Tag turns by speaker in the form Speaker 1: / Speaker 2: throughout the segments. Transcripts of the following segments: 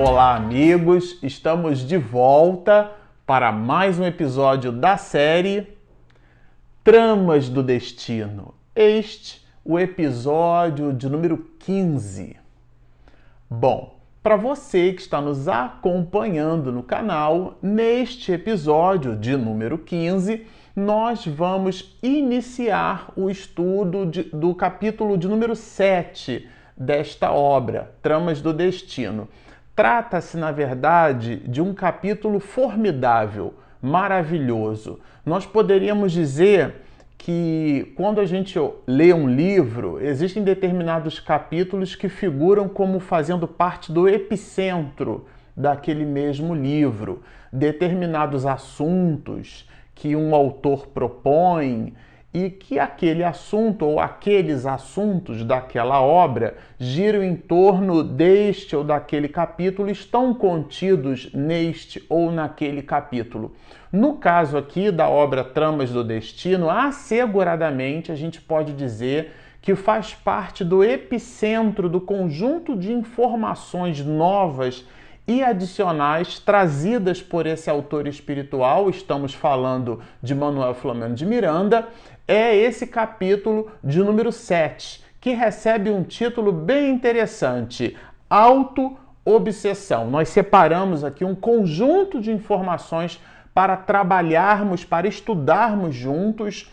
Speaker 1: Olá, amigos! Estamos de volta para mais um episódio da série Tramas do Destino. Este, o episódio de número 15. Bom, para você que está nos acompanhando no canal, neste episódio de número 15, nós vamos iniciar o estudo de, do capítulo de número 7 desta obra, Tramas do Destino. Trata-se, na verdade, de um capítulo formidável, maravilhoso. Nós poderíamos dizer que quando a gente lê um livro, existem determinados capítulos que figuram como fazendo parte do epicentro daquele mesmo livro. Determinados assuntos que um autor propõe e que aquele assunto ou aqueles assuntos daquela obra giram em torno deste ou daquele capítulo, estão contidos neste ou naquele capítulo. No caso aqui da obra Tramas do Destino, asseguradamente a gente pode dizer que faz parte do epicentro do conjunto de informações novas e adicionais trazidas por esse autor espiritual, estamos falando de Manuel Flamengo de Miranda, é esse capítulo de número 7, que recebe um título bem interessante: Auto-obsessão. Nós separamos aqui um conjunto de informações para trabalharmos, para estudarmos juntos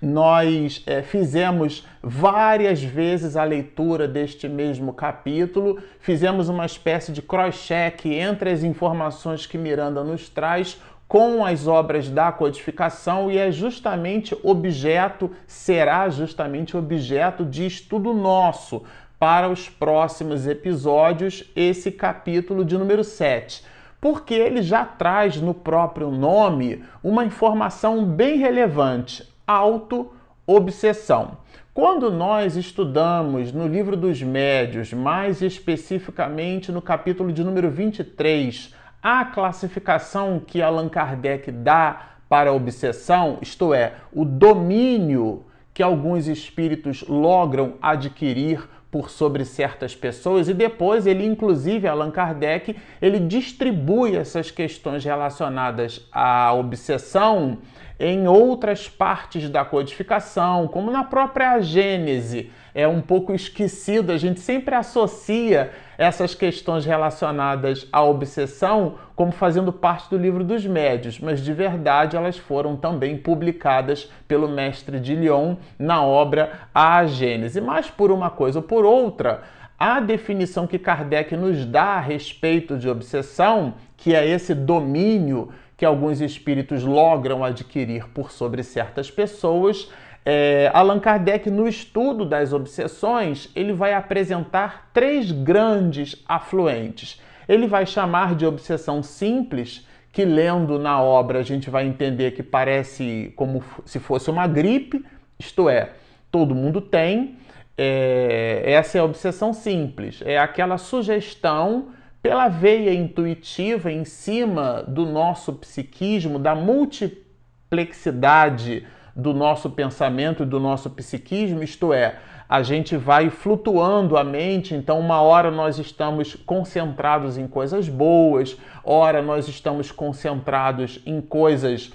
Speaker 1: nós é, fizemos várias vezes a leitura deste mesmo capítulo, fizemos uma espécie de cross-check entre as informações que Miranda nos traz com as obras da codificação e é justamente objeto, será justamente objeto de estudo nosso para os próximos episódios, esse capítulo de número 7 porque ele já traz no próprio nome uma informação bem relevante auto-obsessão. Quando nós estudamos no livro dos médios, mais especificamente no capítulo de número 23, a classificação que Allan Kardec dá para a obsessão, isto é, o domínio que alguns espíritos logram adquirir por sobre certas pessoas e depois ele inclusive Allan Kardec ele distribui essas questões relacionadas à obsessão em outras partes da codificação, como na própria Gênese. É um pouco esquecido, a gente sempre associa essas questões relacionadas à obsessão como fazendo parte do livro dos médios, mas de verdade elas foram também publicadas pelo mestre de Lyon na obra A Gênese. Mas por uma coisa ou por outra, a definição que Kardec nos dá a respeito de obsessão, que é esse domínio que alguns espíritos logram adquirir por sobre certas pessoas. É, Allan Kardec, no estudo das obsessões, ele vai apresentar três grandes afluentes. Ele vai chamar de obsessão simples, que lendo na obra a gente vai entender que parece como se fosse uma gripe, isto é, todo mundo tem. É, essa é a obsessão simples, é aquela sugestão pela veia intuitiva em cima do nosso psiquismo, da multiplexidade do nosso pensamento e do nosso psiquismo, isto é, a gente vai flutuando a mente, então uma hora nós estamos concentrados em coisas boas, ora nós estamos concentrados em coisas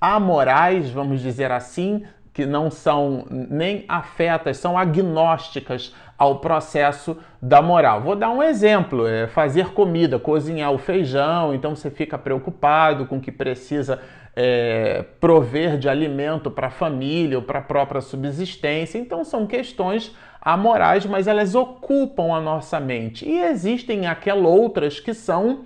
Speaker 1: amorais, vamos dizer assim, que não são nem afetas, são agnósticas ao processo da moral. Vou dar um exemplo: é fazer comida, cozinhar o feijão, então você fica preocupado com o que precisa é, prover de alimento para a família ou para a própria subsistência. Então são questões amorais, mas elas ocupam a nossa mente. E existem aquelas outras que são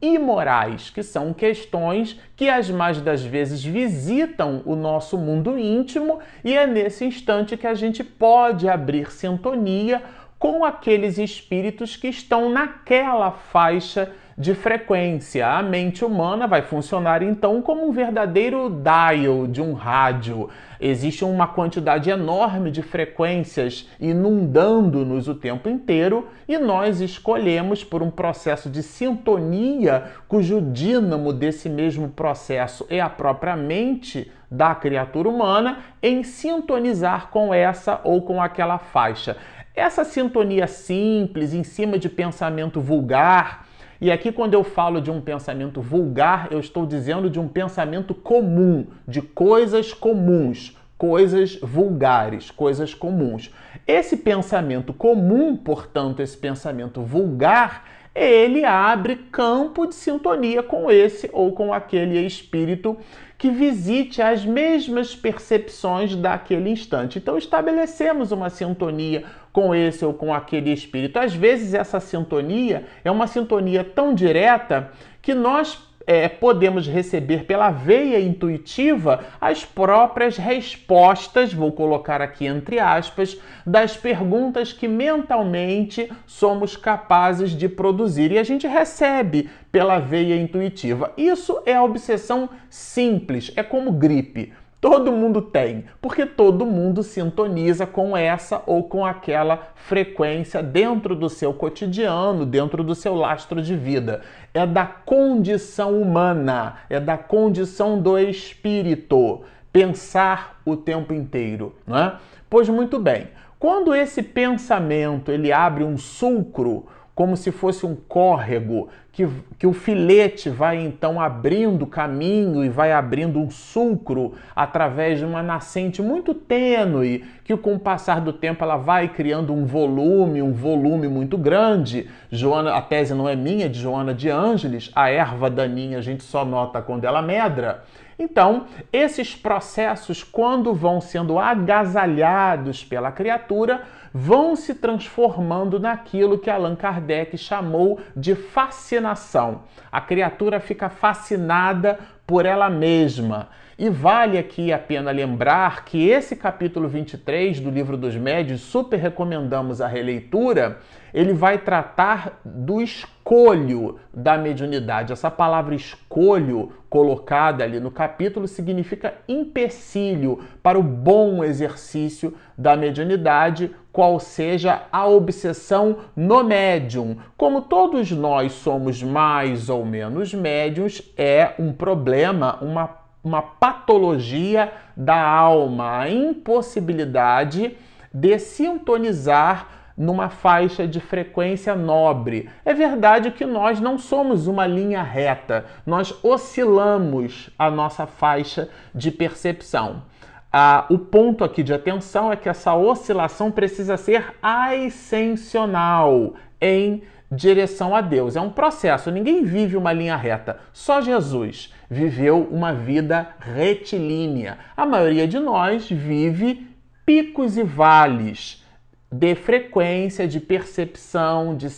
Speaker 1: imorais, que são questões que as mais das vezes visitam o nosso mundo íntimo e é nesse instante que a gente pode abrir sintonia com aqueles espíritos que estão naquela faixa de frequência. A mente humana vai funcionar então como um verdadeiro dial de um rádio. Existe uma quantidade enorme de frequências inundando-nos o tempo inteiro e nós escolhemos por um processo de sintonia, cujo dínamo desse mesmo processo é a própria mente da criatura humana, em sintonizar com essa ou com aquela faixa. Essa sintonia simples, em cima de pensamento vulgar, e aqui, quando eu falo de um pensamento vulgar, eu estou dizendo de um pensamento comum, de coisas comuns, coisas vulgares, coisas comuns. Esse pensamento comum, portanto, esse pensamento vulgar, ele abre campo de sintonia com esse ou com aquele espírito que visite as mesmas percepções daquele instante. Então estabelecemos uma sintonia com esse ou com aquele espírito. Às vezes essa sintonia é uma sintonia tão direta que nós é, podemos receber pela veia intuitiva as próprias respostas, vou colocar aqui entre aspas, das perguntas que mentalmente somos capazes de produzir. E a gente recebe pela veia intuitiva. Isso é obsessão simples, é como gripe. Todo mundo tem, porque todo mundo sintoniza com essa ou com aquela frequência dentro do seu cotidiano, dentro do seu lastro de vida. É da condição humana, é da condição do espírito pensar o tempo inteiro, não é? Pois muito bem. Quando esse pensamento ele abre um sulcro, como se fosse um córrego, que, que o filete vai então abrindo caminho e vai abrindo um sulcro através de uma nascente muito tênue, que com o passar do tempo ela vai criando um volume, um volume muito grande. Joana, a tese não é minha, é de Joana de Ângeles, a erva daninha a gente só nota quando ela medra. Então, esses processos, quando vão sendo agasalhados pela criatura, vão se transformando naquilo que Allan Kardec chamou de fascinação. A criatura fica fascinada por ela mesma. E vale aqui a pena lembrar que esse capítulo 23 do Livro dos Médios, super recomendamos a releitura, ele vai tratar do escolho da mediunidade. Essa palavra escolho, colocada ali no capítulo, significa empecilho para o bom exercício da mediunidade, qual seja a obsessão no médium. Como todos nós somos mais ou menos médiums, é um problema, uma uma patologia da alma, a impossibilidade de sintonizar numa faixa de frequência nobre. É verdade que nós não somos uma linha reta, nós oscilamos a nossa faixa de percepção. Ah, o ponto aqui de atenção é que essa oscilação precisa ser ascensional em direção a Deus. É um processo, ninguém vive uma linha reta. Só Jesus viveu uma vida retilínea. A maioria de nós vive picos e vales de frequência, de percepção, de,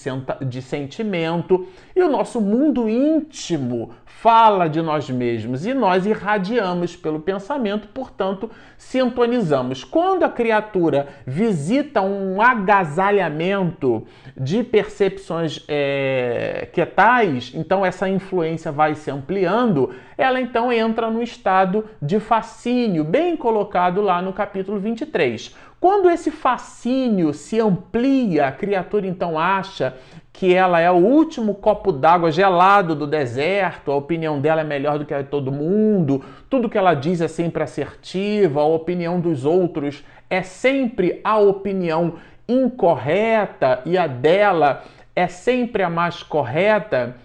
Speaker 1: de sentimento. E o nosso mundo íntimo fala de nós mesmos e nós irradiamos pelo pensamento, portanto, sintonizamos. Quando a criatura visita um agasalhamento de percepções é, que tais, então essa influência vai se ampliando, ela então entra no estado de fascínio, bem colocado lá no capítulo 23. Quando esse fascínio se amplia, a criatura então acha que ela é o último copo d'água gelado do deserto, a opinião dela é melhor do que a de todo mundo, tudo que ela diz é sempre assertiva, a opinião dos outros é sempre a opinião incorreta e a dela é sempre a mais correta.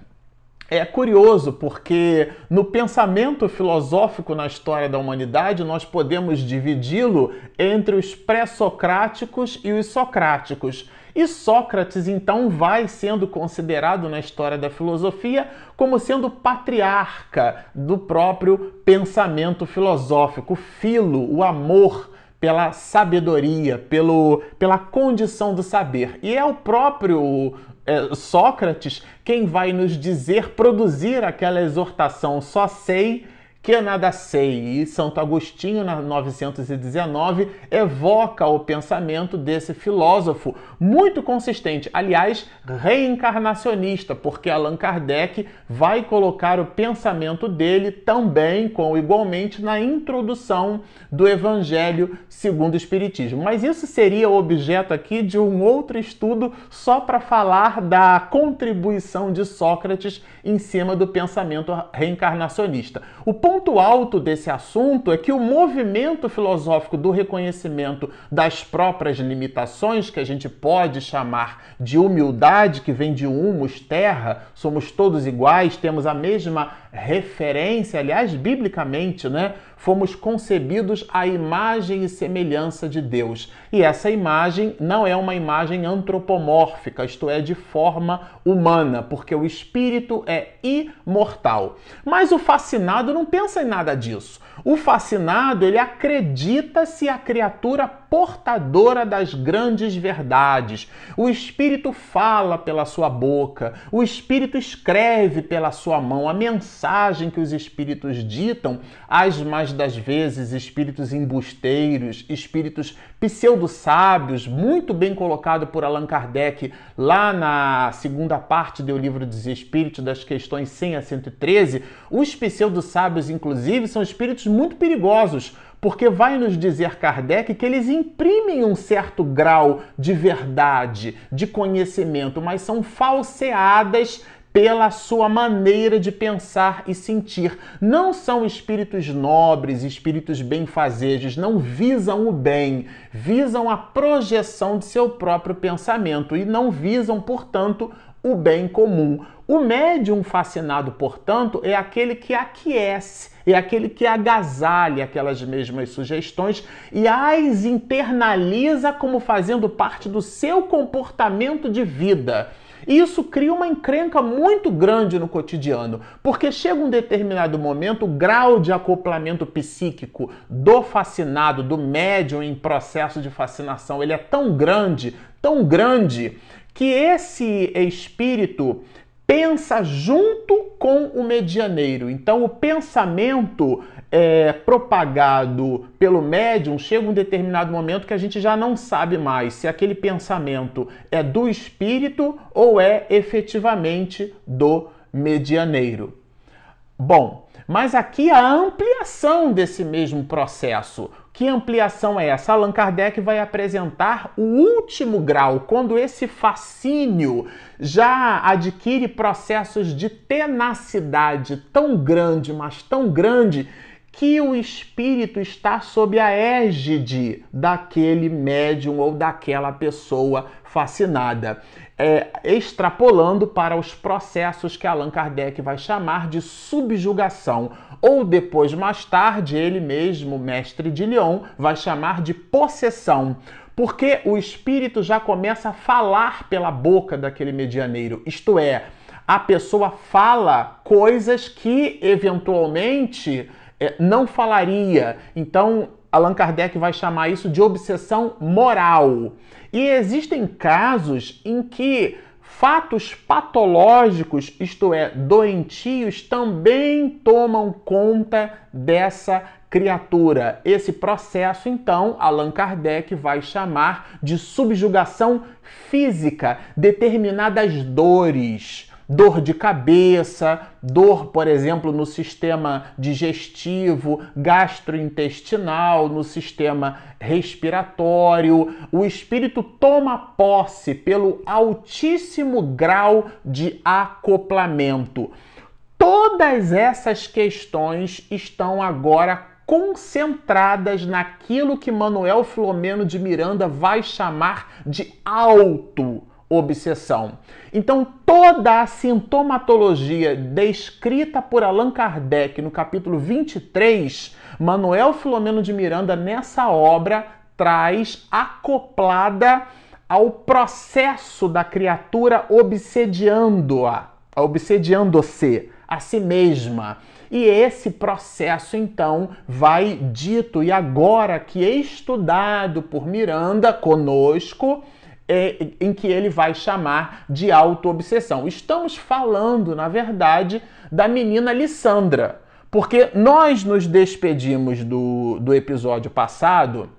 Speaker 1: É curioso porque no pensamento filosófico na história da humanidade nós podemos dividi-lo entre os pré-socráticos e os socráticos. E Sócrates, então, vai sendo considerado na história da filosofia como sendo patriarca do próprio pensamento filosófico, filo, o amor pela sabedoria, pelo, pela condição do saber. E é o próprio é, Sócrates quem vai nos dizer, produzir aquela exortação: só sei que nada sei. E Santo Agostinho, na 919, evoca o pensamento desse filósofo muito consistente, aliás, reencarnacionista, porque Allan Kardec vai colocar o pensamento dele também, com igualmente, na introdução do Evangelho segundo o Espiritismo. Mas isso seria objeto aqui de um outro estudo só para falar da contribuição de Sócrates em cima do pensamento reencarnacionista. O ponto alto desse assunto é que o movimento filosófico do reconhecimento das próprias limitações, que a gente pode chamar de humildade, que vem de humus, terra, somos todos iguais, temos a mesma referência, aliás, biblicamente, né? Fomos concebidos à imagem e semelhança de Deus. E essa imagem não é uma imagem antropomórfica, isto é, de forma humana, porque o espírito é imortal. Mas o fascinado não pensa em nada disso. O fascinado, ele acredita-se a criatura portadora das grandes verdades. O espírito fala pela sua boca, o espírito escreve pela sua mão. A mensagem que os espíritos ditam, as mais das vezes espíritos embusteiros, espíritos pseudo-sábios, muito bem colocado por Allan Kardec lá na segunda parte do livro dos Espíritos, das questões 100 a 113, os pseudo-sábios, inclusive, são espíritos muito perigosos, porque vai nos dizer Kardec que eles imprimem um certo grau de verdade, de conhecimento, mas são falseadas pela sua maneira de pensar e sentir. Não são espíritos nobres, espíritos benfazejos, não visam o bem, visam a projeção de seu próprio pensamento e não visam, portanto, o bem comum. O médium fascinado, portanto, é aquele que aquece, é aquele que agasalha aquelas mesmas sugestões e as internaliza como fazendo parte do seu comportamento de vida. Isso cria uma encrenca muito grande no cotidiano, porque chega um determinado momento, o grau de acoplamento psíquico do fascinado, do médium em processo de fascinação, ele é tão grande, tão grande, que esse espírito pensa junto com o medianeiro. Então, o pensamento é, propagado pelo médium chega um determinado momento que a gente já não sabe mais se aquele pensamento é do espírito ou é efetivamente do medianeiro. Bom, mas aqui a ampliação desse mesmo processo. Que ampliação é essa? Allan Kardec vai apresentar o último grau, quando esse fascínio já adquire processos de tenacidade tão grande, mas tão grande, que o espírito está sob a égide daquele médium ou daquela pessoa fascinada, é, extrapolando para os processos que Allan Kardec vai chamar de subjugação, ou depois, mais tarde, ele mesmo, mestre de Lyon, vai chamar de possessão. Porque o espírito já começa a falar pela boca daquele medianeiro, isto é, a pessoa fala coisas que eventualmente é, não falaria. Então, Allan Kardec vai chamar isso de obsessão moral. E existem casos em que fatos patológicos, isto é, doentios, também tomam conta dessa criatura. Esse processo, então, Allan Kardec vai chamar de subjugação física, determinadas dores dor de cabeça, dor, por exemplo, no sistema digestivo, gastrointestinal, no sistema respiratório. O espírito toma posse pelo altíssimo grau de acoplamento. Todas essas questões estão agora concentradas naquilo que Manuel Filomeno de Miranda vai chamar de auto obsessão. Então, toda a sintomatologia descrita por Allan Kardec no capítulo 23, Manuel Filomeno de Miranda, nessa obra, traz acoplada ao processo da criatura obsediando-a, obsediando-se a si mesma. E esse processo, então, vai dito e agora que estudado por Miranda conosco, é, em que ele vai chamar de autoobsessão. Estamos falando, na verdade, da menina Lissandra, Porque nós nos despedimos do, do episódio passado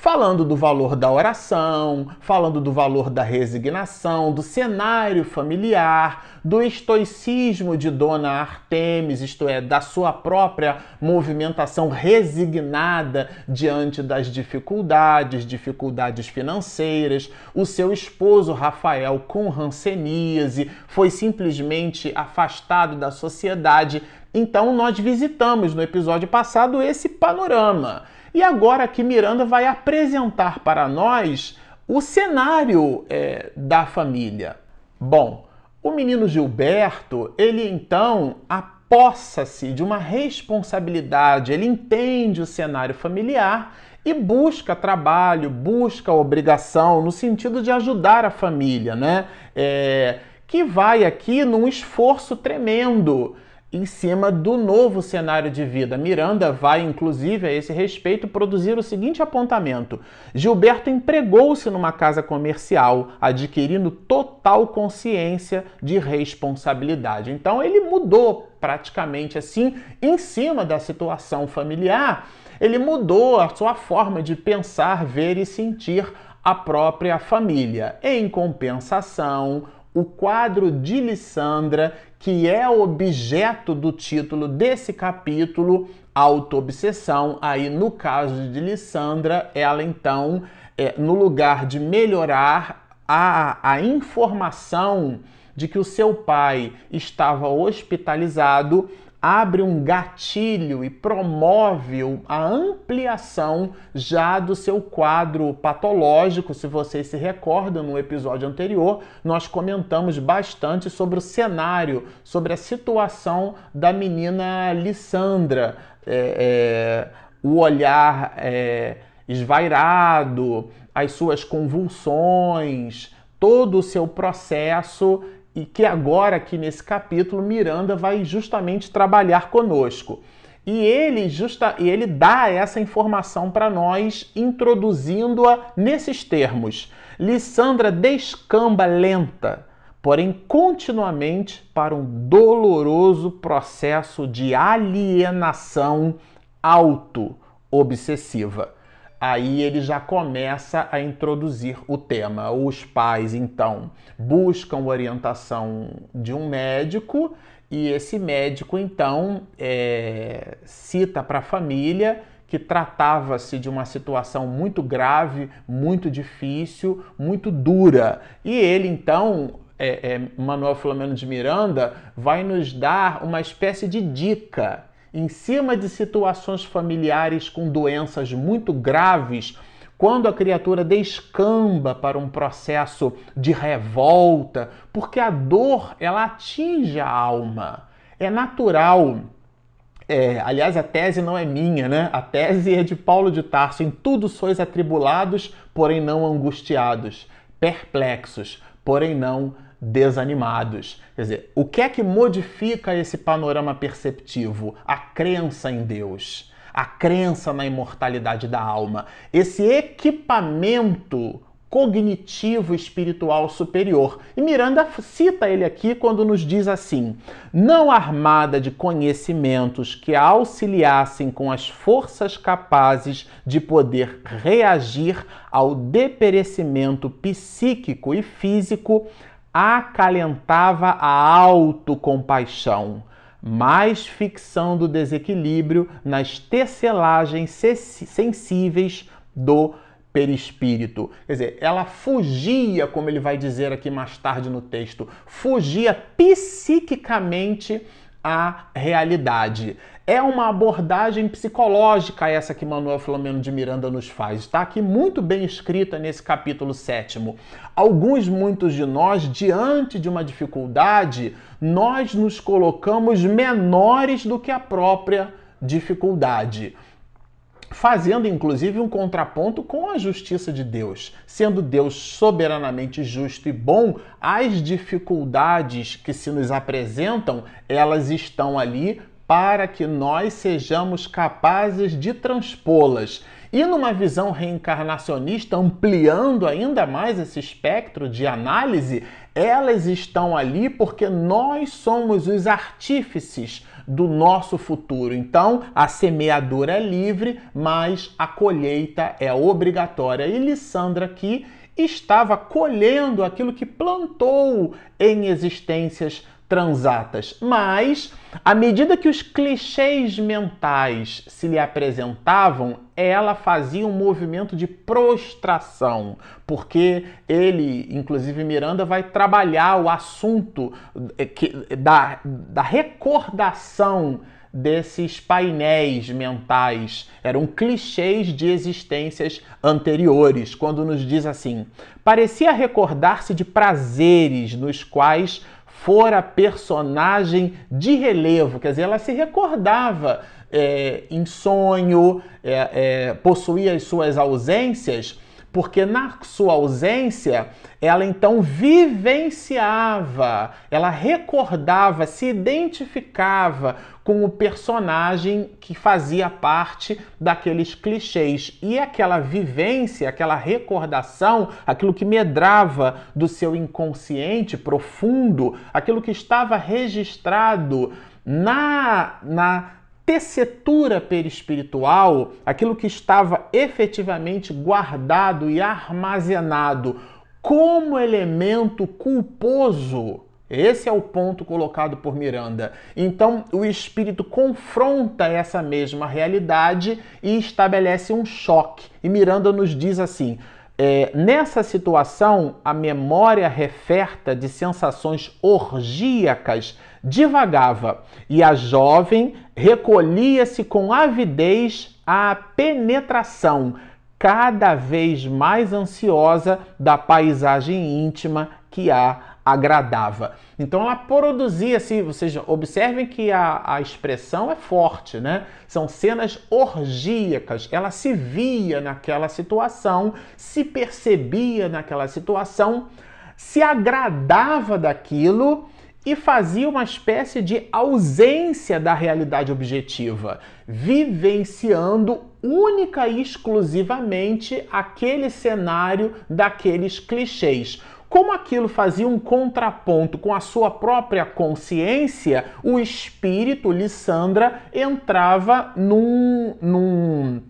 Speaker 1: falando do valor da oração, falando do valor da resignação, do cenário familiar, do estoicismo de Dona Artemis, isto é, da sua própria movimentação resignada diante das dificuldades, dificuldades financeiras. O seu esposo Rafael com ranceníase foi simplesmente afastado da sociedade. Então nós visitamos no episódio passado esse panorama. E agora que Miranda vai apresentar para nós o cenário é, da família. Bom, o menino Gilberto, ele então apossa-se de uma responsabilidade, ele entende o cenário familiar e busca trabalho, busca obrigação no sentido de ajudar a família, né? É, que vai aqui num esforço tremendo em cima do novo cenário de vida. Miranda vai, inclusive, a esse respeito, produzir o seguinte apontamento: Gilberto empregou-se numa casa comercial, adquirindo total consciência de responsabilidade. Então, ele mudou praticamente assim, em cima da situação familiar, ele mudou a sua forma de pensar, ver e sentir a própria família. Em compensação, o quadro de Lissandra, que é objeto do título desse capítulo, Autoobsessão. Aí, no caso de Lissandra, ela então, é, no lugar de melhorar a, a informação de que o seu pai estava hospitalizado, abre um gatilho e promove a ampliação já do seu quadro patológico. Se vocês se recordam, no episódio anterior, nós comentamos bastante sobre o cenário, sobre a situação da menina Lissandra, é, é, o olhar é, esvairado, as suas convulsões, todo o seu processo e que agora aqui nesse capítulo Miranda vai justamente trabalhar conosco. E ele justa e ele dá essa informação para nós, introduzindo-a nesses termos. Lissandra descamba lenta, porém continuamente para um doloroso processo de alienação auto-obsessiva aí ele já começa a introduzir o tema. Os pais, então, buscam orientação de um médico e esse médico, então, é, cita para a família que tratava-se de uma situação muito grave, muito difícil, muito dura. E ele, então, é, é, Manuel Filomeno de Miranda, vai nos dar uma espécie de dica em cima de situações familiares com doenças muito graves, quando a criatura descamba para um processo de revolta, porque a dor ela atinge a alma. É natural. É, aliás, a tese não é minha, né? A tese é de Paulo de Tarso. Em tudo sois atribulados, porém não angustiados, perplexos, porém não desanimados. Quer dizer, o que é que modifica esse panorama perceptivo? A crença em Deus, a crença na imortalidade da alma, esse equipamento cognitivo espiritual superior. E Miranda cita ele aqui quando nos diz assim: não armada de conhecimentos que a auxiliassem com as forças capazes de poder reagir ao deperecimento psíquico e físico, acalentava a autocompaixão, mais ficção do desequilíbrio nas tecelagens sensíveis do perispírito. Quer dizer, ela fugia, como ele vai dizer aqui mais tarde no texto, fugia psiquicamente à realidade. É uma abordagem psicológica essa que Manuel Filomeno de Miranda nos faz. Está aqui muito bem escrita nesse capítulo sétimo. Alguns, muitos de nós, diante de uma dificuldade, nós nos colocamos menores do que a própria dificuldade fazendo inclusive um contraponto com a justiça de Deus. Sendo Deus soberanamente justo e bom, as dificuldades que se nos apresentam, elas estão ali para que nós sejamos capazes de transpô-las. E numa visão reencarnacionista, ampliando ainda mais esse espectro de análise, elas estão ali porque nós somos os artífices do nosso futuro. Então, a semeadura é livre, mas a colheita é obrigatória. E Lissandra aqui estava colhendo aquilo que plantou em existências transatas. Mas, à medida que os clichês mentais se lhe apresentavam, ela fazia um movimento de prostração, porque ele, inclusive Miranda, vai trabalhar o assunto eh, da, da recordação desses painéis mentais, eram clichês de existências anteriores, quando nos diz assim: parecia recordar-se de prazeres nos quais fora personagem de relevo, quer dizer, ela se recordava é, em sonho, é, possuía as suas ausências, porque na sua ausência ela então vivenciava, ela recordava, se identificava com o personagem que fazia parte daqueles clichês. E aquela vivência, aquela recordação, aquilo que medrava do seu inconsciente profundo, aquilo que estava registrado na, na tessitura perispiritual, aquilo que estava efetivamente guardado e armazenado como elemento culposo. Esse é o ponto colocado por Miranda. Então, o espírito confronta essa mesma realidade e estabelece um choque. E Miranda nos diz assim: é, nessa situação, a memória referta de sensações orgíacas divagava e a jovem recolhia-se com avidez à penetração, cada vez mais ansiosa da paisagem íntima que a agradava. Então ela produzia, se vocês observem que a, a expressão é forte, né? São cenas orgíacas. Ela se via naquela situação, se percebia naquela situação, se agradava daquilo e fazia uma espécie de ausência da realidade objetiva, vivenciando única e exclusivamente aquele cenário daqueles clichês. Como aquilo fazia um contraponto com a sua própria consciência, o espírito Lissandra entrava num, num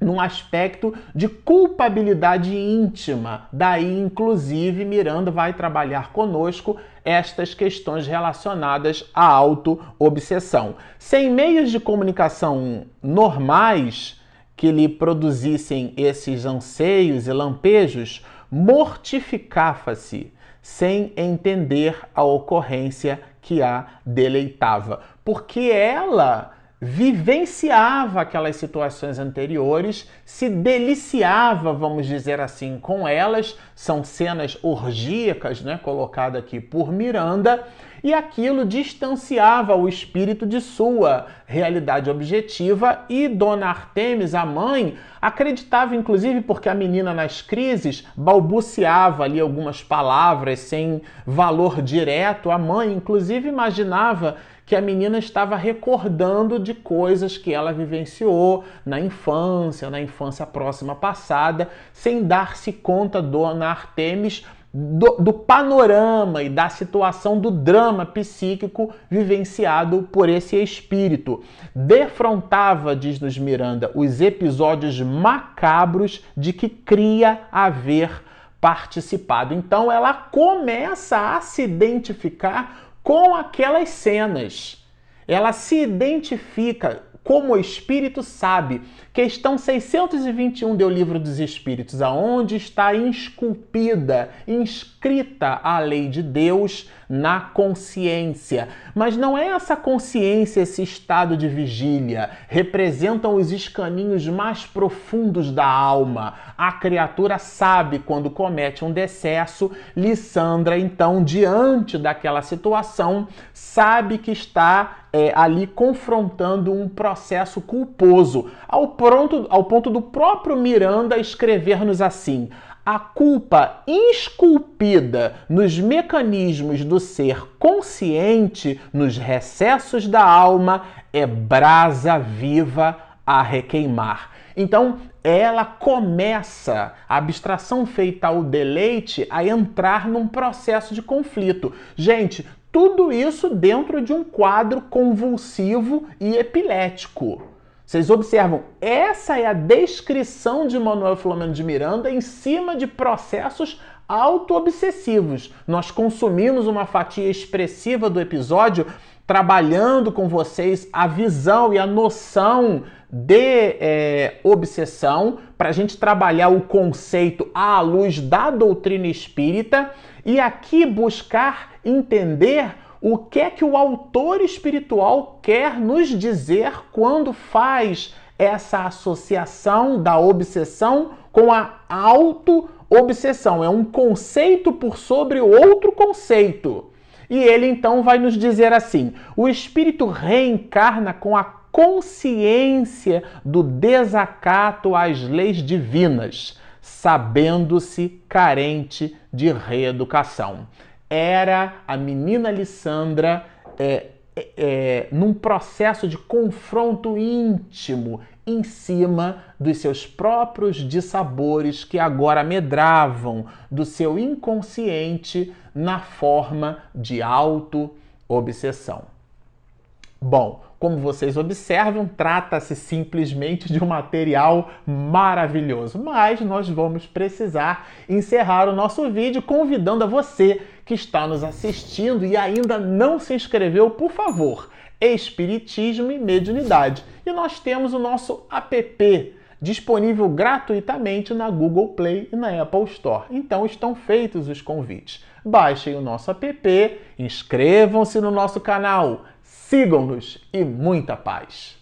Speaker 1: num aspecto de culpabilidade íntima. Daí, inclusive, Miranda vai trabalhar conosco estas questões relacionadas à auto-obsessão. Sem meios de comunicação normais que lhe produzissem esses anseios e lampejos, mortificava-se sem entender a ocorrência que a deleitava, porque ela vivenciava aquelas situações anteriores, se deliciava, vamos dizer assim, com elas. São cenas orgíacas, né, colocada aqui por Miranda, e aquilo distanciava o espírito de sua realidade objetiva e Dona Artemis, a mãe, acreditava inclusive porque a menina nas crises balbuciava ali algumas palavras sem valor direto, a mãe inclusive imaginava que a menina estava recordando de coisas que ela vivenciou na infância, na infância próxima passada, sem dar-se conta, dona Artemis, do, do, panorama e da situação do drama psíquico vivenciado por esse espírito. Defrontava, diz-nos Miranda, os episódios macabros de que cria haver participado. Então ela começa a se identificar com aquelas cenas. Ela se identifica como o Espírito sabe. Questão 621 do Livro dos Espíritos, aonde está esculpida, inscrita a lei de Deus na consciência. Mas não é essa consciência, esse estado de vigília. Representam os escaninhos mais profundos da alma. A criatura sabe quando comete um decesso. Lissandra, então, diante daquela situação, sabe que está é, ali confrontando um processo culposo, ao, pronto, ao ponto do próprio Miranda escrever-nos assim: a culpa esculpida nos mecanismos do ser consciente, nos recessos da alma, é brasa viva a requeimar. Então, ela começa, a abstração feita ao deleite, a entrar num processo de conflito. Gente, Tudo isso dentro de um quadro convulsivo e epilético. Vocês observam, essa é a descrição de Manuel Filomeno de Miranda em cima de processos auto-obsessivos. Nós consumimos uma fatia expressiva do episódio trabalhando com vocês a visão e a noção de é, obsessão, para a gente trabalhar o conceito à luz da doutrina espírita e aqui buscar entender o que é que o autor espiritual quer nos dizer quando faz essa associação da obsessão com a auto-obsessão. É um conceito por sobre outro conceito. E ele então vai nos dizer assim: o espírito reencarna com a consciência do desacato às leis divinas, sabendo-se carente de reeducação era a menina Lissandra é, é, é, num processo de confronto íntimo em cima dos seus próprios dissabores que agora medravam do seu inconsciente na forma de auto-obsessão. Bom, como vocês observam, trata-se simplesmente de um material maravilhoso, mas nós vamos precisar encerrar o nosso vídeo convidando a você que está nos assistindo e ainda não se inscreveu, por favor, Espiritismo e Mediunidade. E nós temos o nosso app disponível gratuitamente na Google Play e na Apple Store. Então estão feitos os convites. Baixem o nosso app, inscrevam-se no nosso canal Sigam-nos e muita paz!